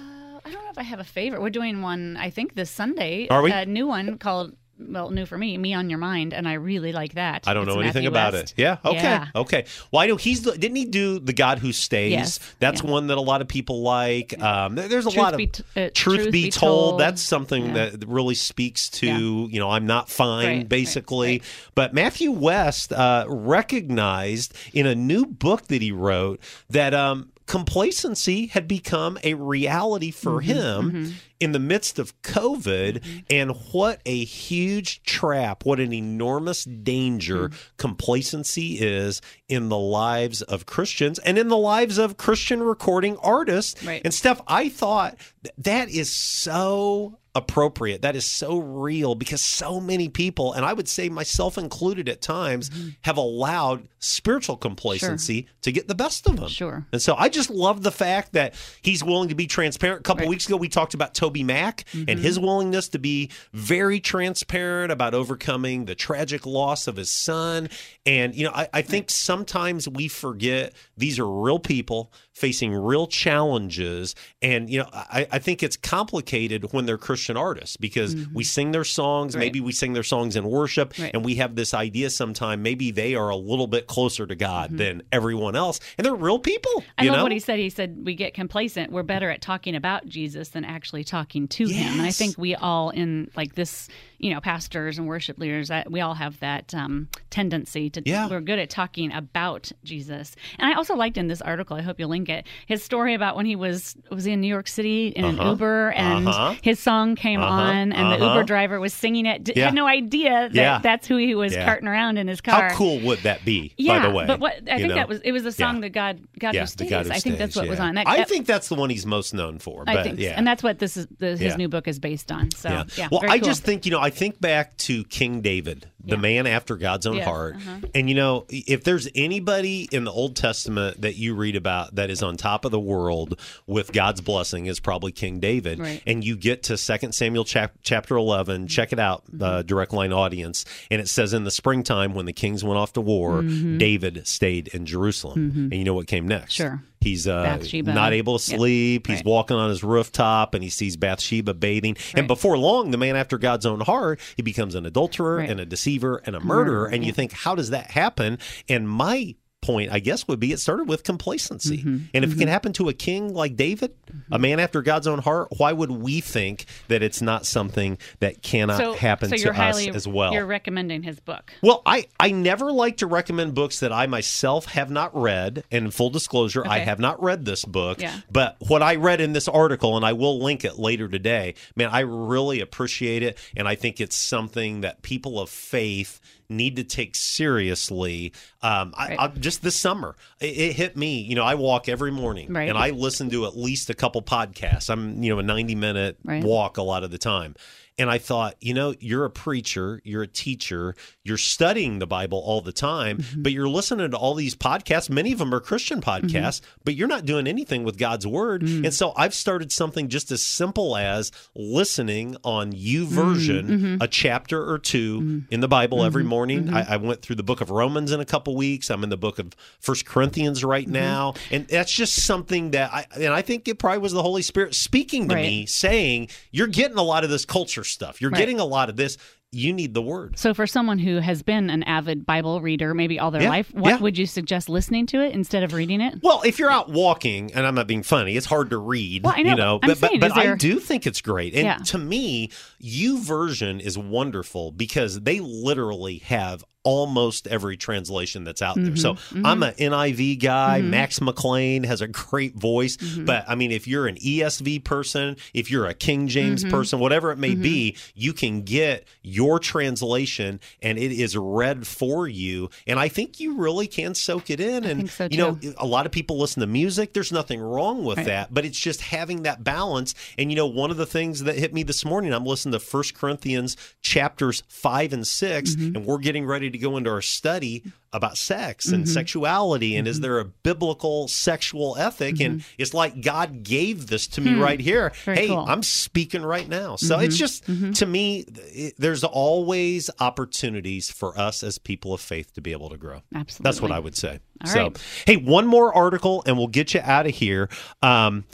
I don't know if I have a favorite. We're doing one, I think, this Sunday. Are we? A new one called, well, new for me, Me on Your Mind, and I really like that. I don't It's know anything Matthew about West. it. Yeah. Okay. Yeah. Okay. Why do he's the, didn't he do the God Who Stays? Yes. That's Yeah. one that a lot of people like. Um, there's a Truth lot of be t- uh, truth, Truth be, told. Told. That's something Yeah. that really speaks to you know I'm not fine Right, right, basically. But Matthew West uh, recognized in a new book that he wrote that um, complacency had become a reality for Mm-hmm, him in the midst of COVID, and what a huge trap, what an enormous danger Mm-hmm. complacency is in the lives of Christians and in the lives of Christian recording artists. Right. And Steph, I thought that is so appropriate. That is so real because so many people, and I would say myself included at times, Mm-hmm. have allowed spiritual complacency to get the best of them. Sure. And so I just love the fact that he's willing to be transparent. A couple weeks ago, we talked about TobyMac Mm-hmm. and his willingness to be very transparent about overcoming the tragic loss of his son. And, you know, I, I think sometimes we forget these are real people facing real challenges. And, you know, I, I think it's complicated when they're Christian artists because we sing their songs, Mm-hmm. Right. maybe we sing their songs in worship, Right. and we have this idea sometime maybe they are a little bit closer to God Mm-hmm. than everyone else. And they're real people. I love know? what he said. He said we get complacent. We're better at talking about Jesus than actually talking to him. And I think we all in like this, you know, pastors and worship leaders, that we all have that um, tendency to. Yeah. We're good at talking about Jesus. And I also liked in this article. I hope you'll link it. His story about when he was was in New York City in an Uh-huh. Uber and Uh-huh. his song came Uh-huh. on and the Uh-huh. Uber driver was singing it. D- Yeah. Had no idea that Yeah. that's who he was Yeah. carting around in his car. How cool would that be, Yeah, by the way? but what I think know? that was it was a song that God God yeah, who stays. God Who I think that's what was on. That, I that- think that's the one he's most known for. I think, yeah. and that's what this is. The, his new book is based on. So yeah. Well, I cool. just think, you know, I think back to King David, the man after God's own Yes, heart. uh-huh. And, you know, if there's anybody in the Old Testament that you read about that is on top of the world with God's blessing, is probably King David. Right. And you get to 2 Samuel chap- chapter 11, check it out, Mm-hmm. uh, direct line audience. And it says in the springtime when the kings went off to war, Mhm. David stayed in Jerusalem. Mhm. And you know what came next? Sure. He's uh, not able to sleep. He's Right. walking on his rooftop and he sees Bathsheba bathing. And before long, the man after God's own heart, he becomes an adulterer Right. and a deceiver and a murderer. murderer, and you think, how does that happen? And my point, I guess, would be it started with complacency. Mm-hmm. And if it can happen to a king like David, a man after God's own heart, why would we think that it's not something that cannot so, happen so to you're us highly, as well? You're recommending his book. Well, I, I never like to recommend books that I myself have not read. And full disclosure, I have not read this book. Yeah. But what I read in this article, and I will link it later today, man, I really appreciate it. And I think it's something that people of faith need to take seriously. Um, I, I, just this summer, it, it hit me. You know, I walk every morning Right. and I listen to at least a couple podcasts. I'm, you know, a 90 minute Right. walk a lot of the time. And I thought, you know, you're a preacher, you're a teacher, you're studying the Bible all the time, Mm-hmm. but you're listening to all these podcasts. Many of them are Christian Mm-hmm. podcasts, but you're not doing anything with God's word. Mm. And so I've started something just as simple as listening on YouVersion Mm-hmm. a chapter or 2 in the Bible every morning. I, I went through the book of Romans in a couple weeks. I'm in the book of First Corinthians right Mm-hmm. now. And that's just something that I and I think it probably was the Holy Spirit speaking to Right. me saying, You're getting a lot of this culture stuff. You're Right. getting a lot of this. You need the word. So for someone who has been an avid Bible reader, maybe all their Yeah, life, what yeah. would you suggest listening to it instead of reading it? Well, if you're out walking, and I'm not being funny, it's hard to read. Well, I know, you know, but I'm but but, saying, but is I do think it's great. And Yeah. to me, YouVersion is wonderful because they literally have almost every translation that's out there. Mhm, So mhm. I'm an NIV guy. Mhm. Max McLean has a great voice. Mhm. But I mean, if you're an ESV person, if you're a King James Mhm. person, whatever it may be, you can get your translation and it is read for you. And I think you really can soak it in. And, so, you know, a lot of people listen to music. There's nothing wrong with Right. that, but it's just having that balance. And, you know, one of the things that hit me this morning, I'm listening to First Corinthians chapters five and 6 Mm-hmm. and we're getting ready to go into our study about sex and Mhm. sexuality. And is there a biblical sexual ethic? And it's like God gave this to me Mm-hmm. Hmm. right here. Very hey, cool. I'm speaking right now. So it's Mhm. just, to me, it, there's always opportunities for us as people of faith to be able to grow. Absolutely. That's what I would say. All so, right. hey, one more article and we'll get you out of here. Um,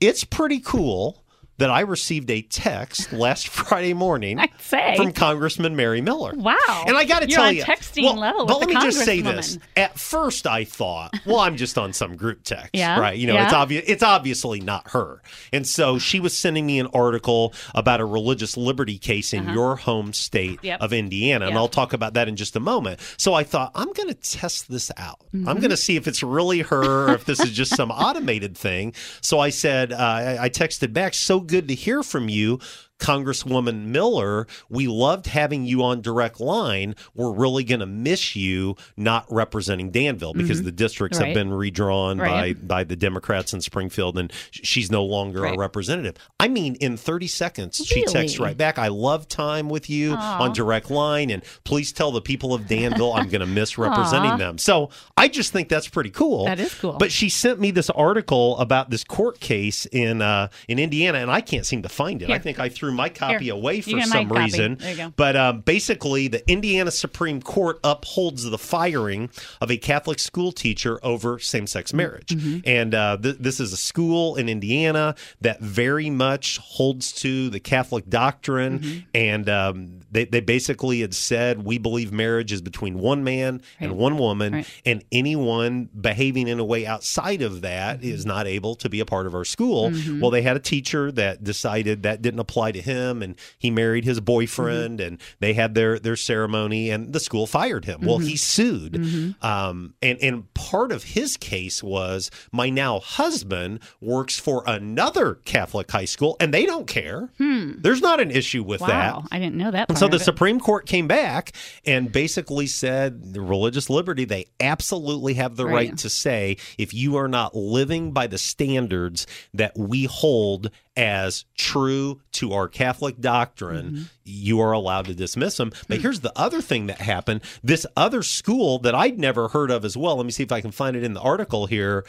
it's pretty cool that I received a text last Friday morning from Congressman Mary Miller. Wow. And I got to tell on you, texting well, level but let me just say this. At first, I thought, well, I'm just on some group text, Yeah, right? You know, it's obvious. It's obviously not her. And so she was sending me an article about a religious liberty case in Uh-huh. your home state Yep. of Indiana, and Yep. I'll talk about that in just a moment. So I thought, I'm going to test this out. I'm Mhm. going to see if it's really her, or if this is just some automated thing. So I said, uh, I, I texted back, so good to hear from you. Congresswoman Miller, we loved having you on direct line. We're really going to miss you not representing Danville because Mhm. the districts Right. have been redrawn Right. by by the Democrats in Springfield, and she's no longer Right. a representative. I mean, in 30 seconds, she texts right back. I love time with you Aw. on direct line, and please tell the people of Danville I'm going to miss representing them. So I just think that's pretty cool. That is cool. But she sent me this article about this court case in uh, in Indiana, and I can't seem to find it. I think I threw my copy Here. away for some reason. There you go. But um, basically, the Indiana Supreme Court upholds the firing of a Catholic school teacher over same sex marriage. Mm-hmm. And uh, th- this is a school in Indiana that very much holds to the Catholic doctrine. Mm-hmm. And um, they, they basically had said, we believe marriage is between one man and one woman. Right. And anyone behaving in a way outside of that Mm-hmm. is not able to be a part of our school. Well, they had a teacher that decided that didn't apply to him, and he married his boyfriend, Mm-hmm. and they had their their ceremony, and the school fired him. Well, Mm-hmm. he sued, um, and and part of his case was my now husband works for another Catholic high school, and they don't care. There's not an issue with that. Hmm. Wow. I didn't know that. Part so the. Supreme Court came back and basically said the religious liberty, they absolutely have the right. Right. to say if you are not living by the standards that we hold as true to our Catholic doctrine, Mm-hmm. you are allowed to dismiss them. But here's the other thing that happened. This other school that I'd never heard of as well, let me see if I can find it in the article here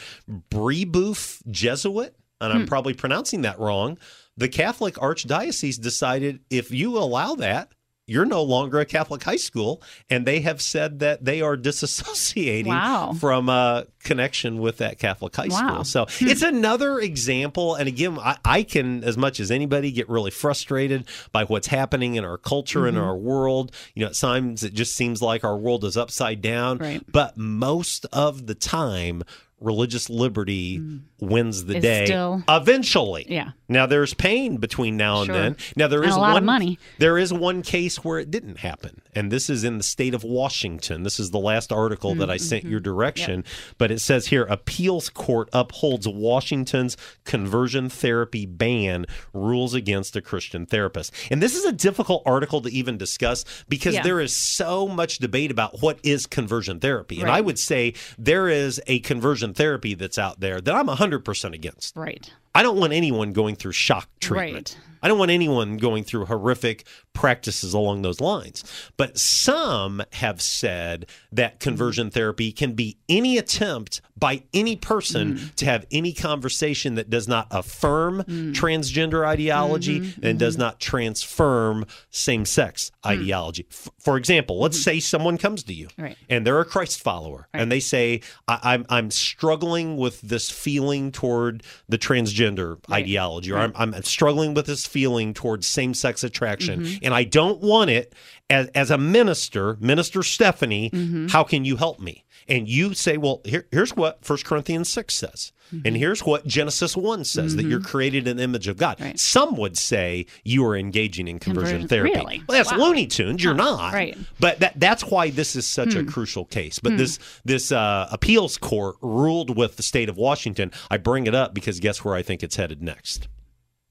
Brebeuf Jesuit, and Hmm. I'm probably pronouncing that wrong. The Catholic Archdiocese decided if you allow that, you're no longer a Catholic high school, and they have said that they are disassociating Wow. from a connection with that Catholic high Wow. school. So it's another example. And again, I, I can, as much as anybody, get really frustrated by what's happening in our culture and Mhm. our world. You know, at times it just seems like our world is upside down. Right. But most of the time, religious liberty mm. wins the Is day still- eventually. Yeah. Now there's pain between now and Sure. then. Now there And is a lot of money. There is one case where it didn't happen, and this is in the state of Washington. This is the last article that I sent Mm-hmm. your direction, but it says here appeals court upholds Washington's conversion therapy ban rules against a Christian therapist. And this is a difficult article to even discuss because Yeah. there is so much debate about what is conversion therapy. And I would say there is a conversion therapy that's out there that I'm 100% against. Right. I don't want anyone going through shock treatment. Right. I don't want anyone going through horrific practices along those lines. But some have said that mm-hmm. conversion therapy can be any attempt by any person mm-hmm. to have any conversation that does not affirm mm. transgender ideology mm-hmm. and does not transform same sex mm. ideology. F- for example, let's say someone comes to you Right. and they're a Christ follower, and they say, I, "I'm I'm struggling with this feeling toward the transgender ideology, or I'm, I'm struggling with this feeling towards same sex attraction, and I don't want it, as, as a minister, Minister Stephanie, Mm-hmm. how can you help me? And you say, well, here, here's what 1 Corinthians 6 says. Mm-hmm. And here's what Genesis 1 says that you're created in the image of God. Some would say you are engaging in conversion, Conversion- therapy. really? Well, that's Wow. Looney Tunes. You're not. right. But that, that's why this is such a Hmm. crucial case. But Hmm. this this uh, appeals court ruled with the state of Washington. I bring it up because guess where I think it's headed next?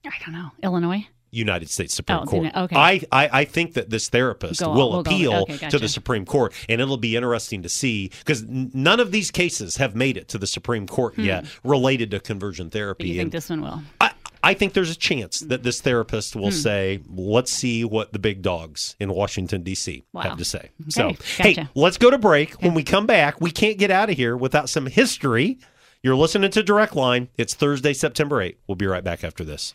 I don't know. Illinois. United States Supreme Oh, Court. okay. I, I I think that this therapist Go- will we'll appeal okay, to the Supreme Court, and it'll be interesting to see because none of these cases have made it to the Supreme Court Hmm. yet related to conversion But therapy. you think this one will? I, I think there's a chance that this therapist will Hmm. say, "Let's see what the big dogs in Washington D.C. Wow. have to say." Okay, So, hey, let's go to break. When we come back, we can't get out of here without some history. You're listening to Direct Line. It's Thursday, September 8th. We'll be right back after this.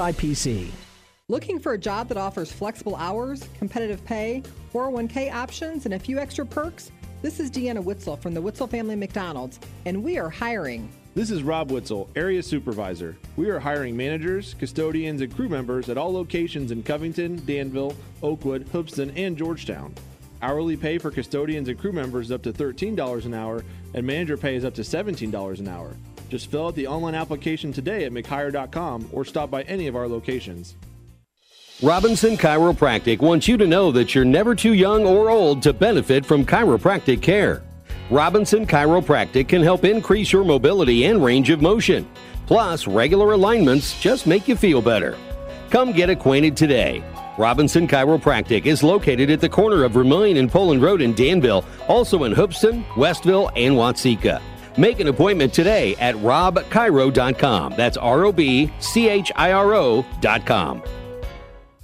SIPC. Looking for a job that offers flexible hours, competitive pay, 401k options, and a few extra perks? This is Deanna Witzel from the Witzel Family McDonald's, and we are hiring. This is Rob Witzel, Area Supervisor. We are hiring managers, custodians, and crew members at all locations in Covington, Danville, Oakwood, Hoopeston, and Georgetown. Hourly pay for custodians and crew members is up to $13 an hour, and manager pay is up to $17 an hour. Just fill out the online application today at mchire.com or stop by any of our locations. Robinson Chiropractic wants you to know that you're never too young or old to benefit from chiropractic care. Robinson Chiropractic can help increase your mobility and range of motion. Plus, regular alignments just make you feel better. Come get acquainted today. Robinson Chiropractic is located at the corner of Vermilion and Poland Road in Danville, also in Hoopeston, Westville, and Watseka. Make an appointment today at robchiro.com. That's R O B C H I R O.com.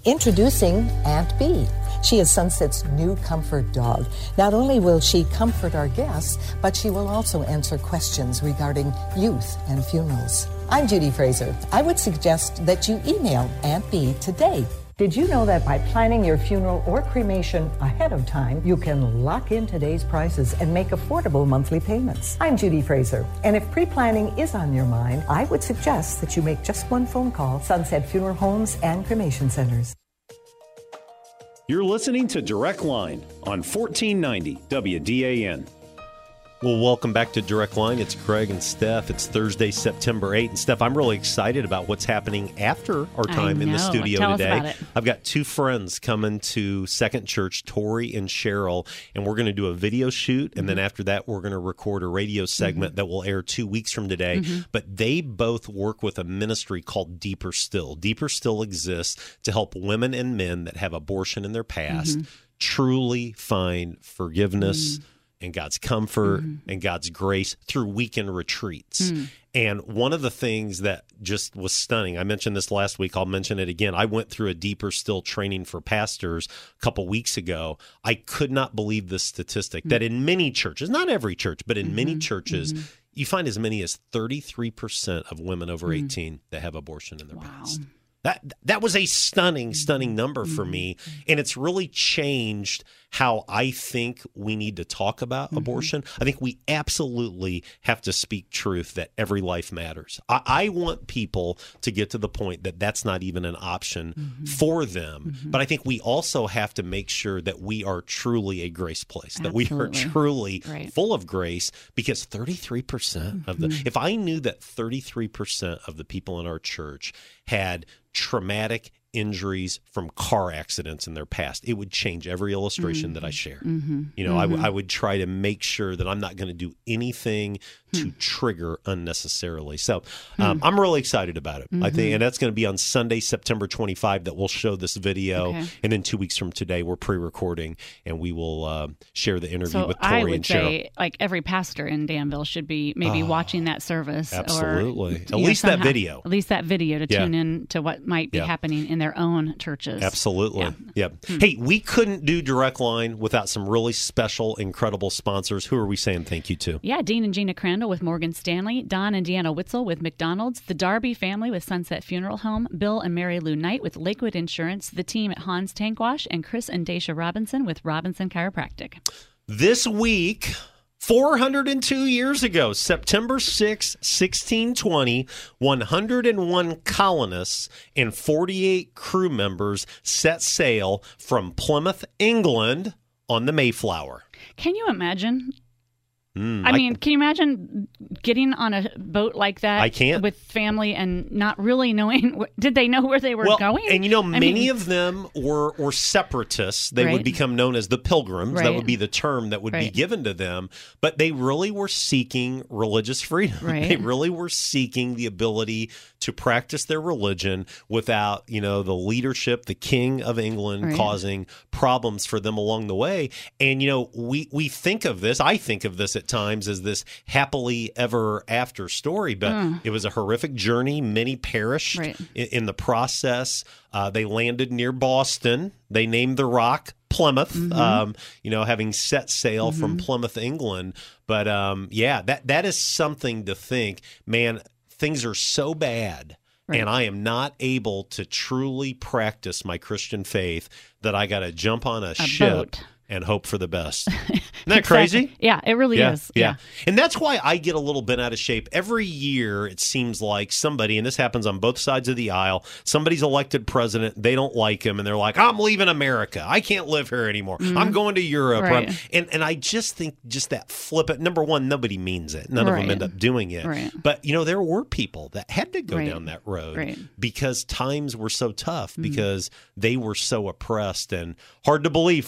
Introducing Aunt Bee. She is Sunset's new comfort dog. Not only will she comfort our guests, but she will also answer questions regarding youth and funerals. I'm Judy Fraser. I would suggest that you email Aunt Bee today. Did you know that by planning your funeral or cremation ahead of time, you can lock in today's prices and make affordable monthly payments? I'm Judy Fraser, and if pre planning is on your mind, I would suggest that you make just one phone call Sunset Funeral Homes and Cremation Centers. You're listening to Direct Line on 1490 WDAN. Well, welcome back to Direct Line. It's Greg and Steph. It's Thursday, September 8th. And Steph, I'm really excited about what's happening after our time in the studio Tell today. I've got two friends coming to Second Church, Tori and Cheryl, and we're going to do a video shoot. And Mm-hmm. then after that, we're going to record a radio segment that will air two weeks from today. Mhm. But they both work with a ministry called Deeper Still. Deeper Still exists to help women and men that have abortion in their past Mhm. truly find forgiveness Mm. And God's comfort Mm-hmm. and God's grace through weekend retreats. Mm. And one of the things that just was stunning, I mentioned this last week, I'll mention it again. I went through a deeper still training for pastors a couple weeks ago. I could not believe the statistic that Mm. in many churches, not every church, but in Mm-hmm. many churches, you find as many as 33% of women over 18 that have abortion in their past. That that was a stunning, stunning number for me, and it's really changed how I think we need to talk about mm-hmm. abortion. I think we absolutely have to speak truth that every life matters. I, I want people to get to the point that that's not even an option mm-hmm. for them. Mm-hmm. But I think we also have to make sure that we are truly a grace place, that we are truly Right. full of grace because 33% of the Mhm. if I knew that 33% of the people in our church had traumatic injuries from car accidents in their past, it would change every illustration that I share. Mhm. You know, I, w-. I would try to make sure that I'm not going to do anything to trigger unnecessarily. So um, I'm really excited about it. I think, Mhm. and that's going to be on Sunday, September 25, that we'll show this video. Okay. And then two weeks from today, we're pre-recording and we will uh, share the interview So with I Tori would and Cheryl. say, like every pastor in Danville should be maybe Oh, watching that service. absolutely. Or, At you know, least that video. At least that video to Yeah. tune in to what might be Yeah. happening in their own churches. Absolutely. Yeah. Yep. Hmm. Hey, we couldn't do Direct Line without some really special, incredible sponsors. Who are we saying thank you to? Yeah, Dean and Gina Crandall with Morgan Stanley, Don and Deanna Witzel with McDonald's, the Darby family with Sunset Funeral Home, Bill and Mary Lou Knight with Lakewood Insurance, the team at Hans Tank Wash, and Chris and Daisha Robinson with Robinson Chiropractic. This week, 402 years ago, September 6, 1620, 101 colonists and 48 crew members set sail from Plymouth, England on the Mayflower. Can you imagine? Mm, I mean, can you imagine getting on a boat like that? I can't. with family and not really knowing. Did they know where they were well, going? And you know, I many mean, of them were were separatists. They would become known as the pilgrims. That would be the term that would be given to them. But they really were seeking religious freedom. Right. They really were seeking the ability to practice their religion without, you know, the leadership, the king of England Right. causing problems for them along the way. And you know, we we think of this, I think of this at times as this happily ever after story, but Mm. it was a horrific journey. Many perished Right. in, in the process. Uh, they landed near Boston. They named the rock Plymouth. Mm-hmm. Um, you know, having set sail from Mhm. Plymouth, England. But um, yeah, that that is something to think. Man, things are so bad. Right. And I am not able to truly practice my Christian faith that I got to jump on a, ship boat. And hope for the best. Isn't that Exactly. crazy? Yeah, it really yeah, is. Yeah. And that's why I get a little bit out of shape. Every year, it seems like somebody, and this happens on both sides of the aisle, somebody's elected president, they don't like him, and they're like, I'm leaving America. I can't live here anymore. I'm going to Europe. Mm-hmm. Right. And, and I just think just that flip it. Number one, nobody means it. None of them end up doing it. Right. But, you know, there were people that had to go Right. down that road Right. Because times were so tough, because they were so oppressed. And hard to believe,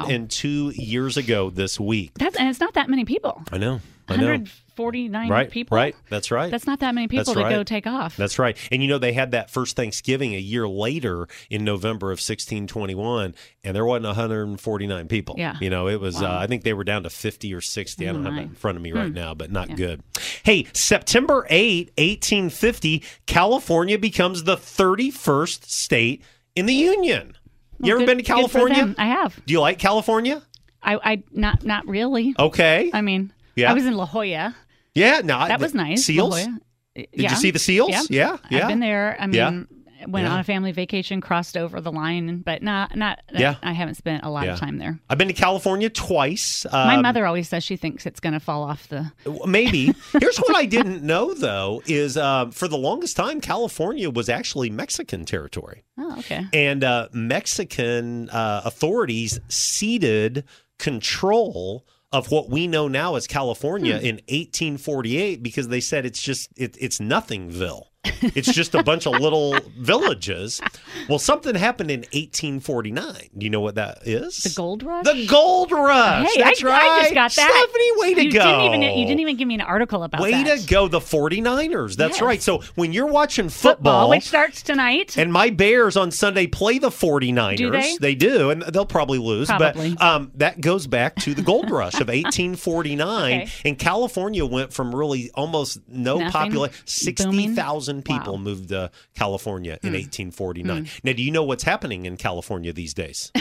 402 years ago this week. That's and it's not that many people. I know. I know. 149 Right. people. Right. That's right. That's not that many people That's that go take off. That's right. And you know, they had that first Thanksgiving a year later in November of 1621, and there wasn't 149 people. Yeah. You know, it was, uh, I think they were down to 50 or 60. I Oh, don't have my. that in front of me right Hmm. now, but not Yeah. good. Hey, September 8, 1850, California becomes the 31st state in the Union. Well, you ever good- been to California? I have. Do you like California? I, I not not really. Okay. I mean, Yeah. I was in La Jolla. Yeah, no, I- That was nice. La Seals? Jolla. Did Yeah. you see the seals? Yeah. Yeah, yeah. I've been there. I mean. Went Yeah. on a family vacation, crossed over the line, but not not. Yeah. I haven't spent a lot Yeah. of time there. I've been to California twice. My Um, mother always says she thinks it's going to fall off the. Maybe. Here's what I didn't know, though, is uh, for the longest time, California was actually Mexican territory. Oh, okay. And uh, Mexican uh, authorities ceded control of what we know now as California Hmm. in 1848 because they said it's just it, it's nothingville. It's just a bunch of little villages. Well, something happened in 1849. Do you know what that is? The gold rush. The gold rush. Hey, That's I, right. I just got that. Stephanie, way to you go. Didn't even, you didn't even give me an article about way that. Way to go, the 49ers. That's yes. right. So when you're watching football, football, which starts tonight, and my Bears on Sunday play the 49ers. Do they? they do, and they'll probably lose. Probably. But um, that goes back to the gold rush of 1849, okay. and California went from really almost no population, 60,000 thousand people wow. moved to California mm. in hmm. 1849. Mm. Now, do you know what's happening in California these days?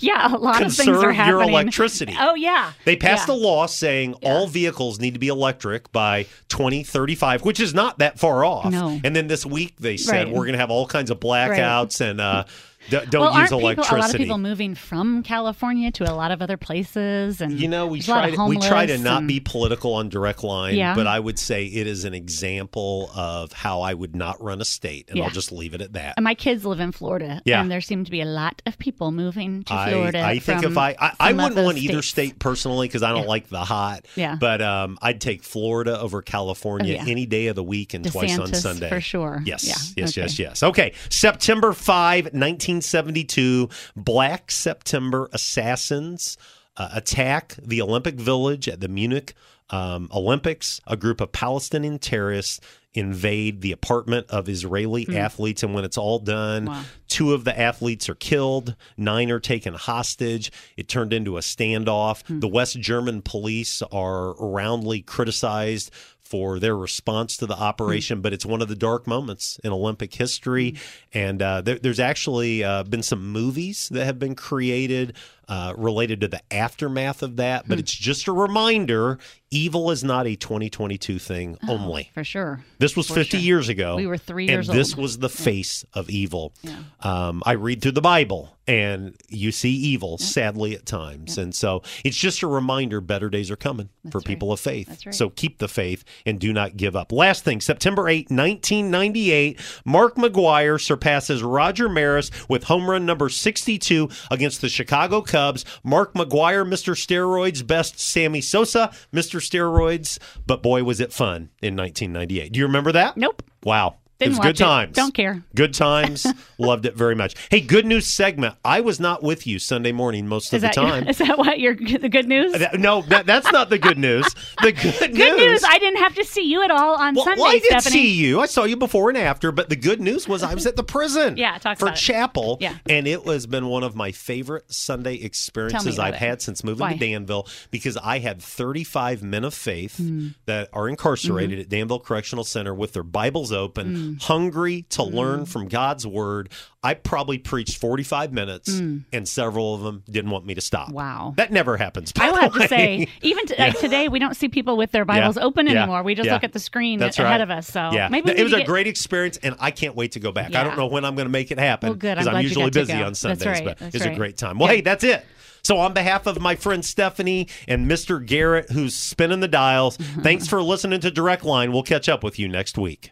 yeah, a lot Conserve of things are happening. your electricity. Oh yeah. They passed yeah. a law saying yeah. all vehicles need to be electric by 2035, which is not that far off. No. And then this week they said right. we're going to have all kinds of blackouts right. and uh, d- don't well, use aren't electricity. People, a lot of people moving from California to a lot of other places, and You know, we there's a lot try to, we try to not and- be political on direct line, Yeah. but I would say it is an example of how I would not run a state, and Yeah. I'll just leave it at that. And my kids live in Florida, Yeah. and there seem to be a lot of people moving to Florida. I think from if I I, I wouldn't want either states. state personally because I don't like the hot. Yeah. But um, I'd take Florida over California Oh, yeah. any day of the week and twice on Sunday for sure. Yes, Yeah, yes, okay. yes, yes. Okay, September 5, 1972, Black September assassins uh, attack the Olympic Village at the Munich um, Olympics. A group of Palestinian terrorists invade the apartment of Israeli Hmm. athletes, and when it's all done, Wow. two of the athletes are killed, nine are taken hostage. It turned into a standoff. The West German police are roundly criticized for their response to the operation, but it's one of the dark moments in Olympic history. And uh, there, there's actually uh, been some movies that have been created uh, related to the aftermath of that, but it's just a reminder evil is not a 2022 thing only. For sure. This was For 50 sure. years ago. We were three and years this old. was the face of evil. Um, I read through the Bible and you see evil, sadly, at times. And so it's just a reminder better days are coming for people of faith. That's right. So keep the faith and do not give up. Last thing September 8, 1998, Mark McGwire surpasses Roger Maris with home run number 62 against the Chicago Cubs. Mark McGwire, Mr. Steroids, best Sammy Sosa, Mr. Steroids. But boy, was it fun in 1998. Do you remember that? Nope. Wow. Didn't it was good it. times. Don't care. Good times. Loved it very much. Hey, good news segment. I was not with you Sunday morning most of Is the that, time. is that what your the good news? That- no, that, that's not the good news. The good, Good news. I didn't have to see you at all on well, Sunday, well, I did Stephanie. see you. I saw you before and after, but the good news was I was at the prison. Yeah, talk for about it. chapel. Yeah. and it was been one of my favorite Sunday experiences I've it. had since moving Why? to Danville because I had 35 men of faith Hmm. that are incarcerated Mm-hmm. at Danville Correctional Center with their Bibles open, Mm. Hungry to learn Mm. from God's word. I probably preached 45 minutes, Mm. and several of them didn't want me to stop. Wow. That never happens. I will have to say, even t- like today, we don't see people with their Bibles Yeah. open Yeah. anymore. We just Yeah. look at the screen That's ahead right. of us. So yeah, maybe it was a get- great experience, and I can't wait to go back. I don't know when I'm going to make it happen Well, good. I'm because I'm, usually busy on Sundays, right. but That's it's a great time. Well, Yeah. hey, that's it. So, on behalf of my friend Stephanie and Mr. Garrett, who's spinning the dials, thanks for listening to Direct Line. We'll catch up with you next week.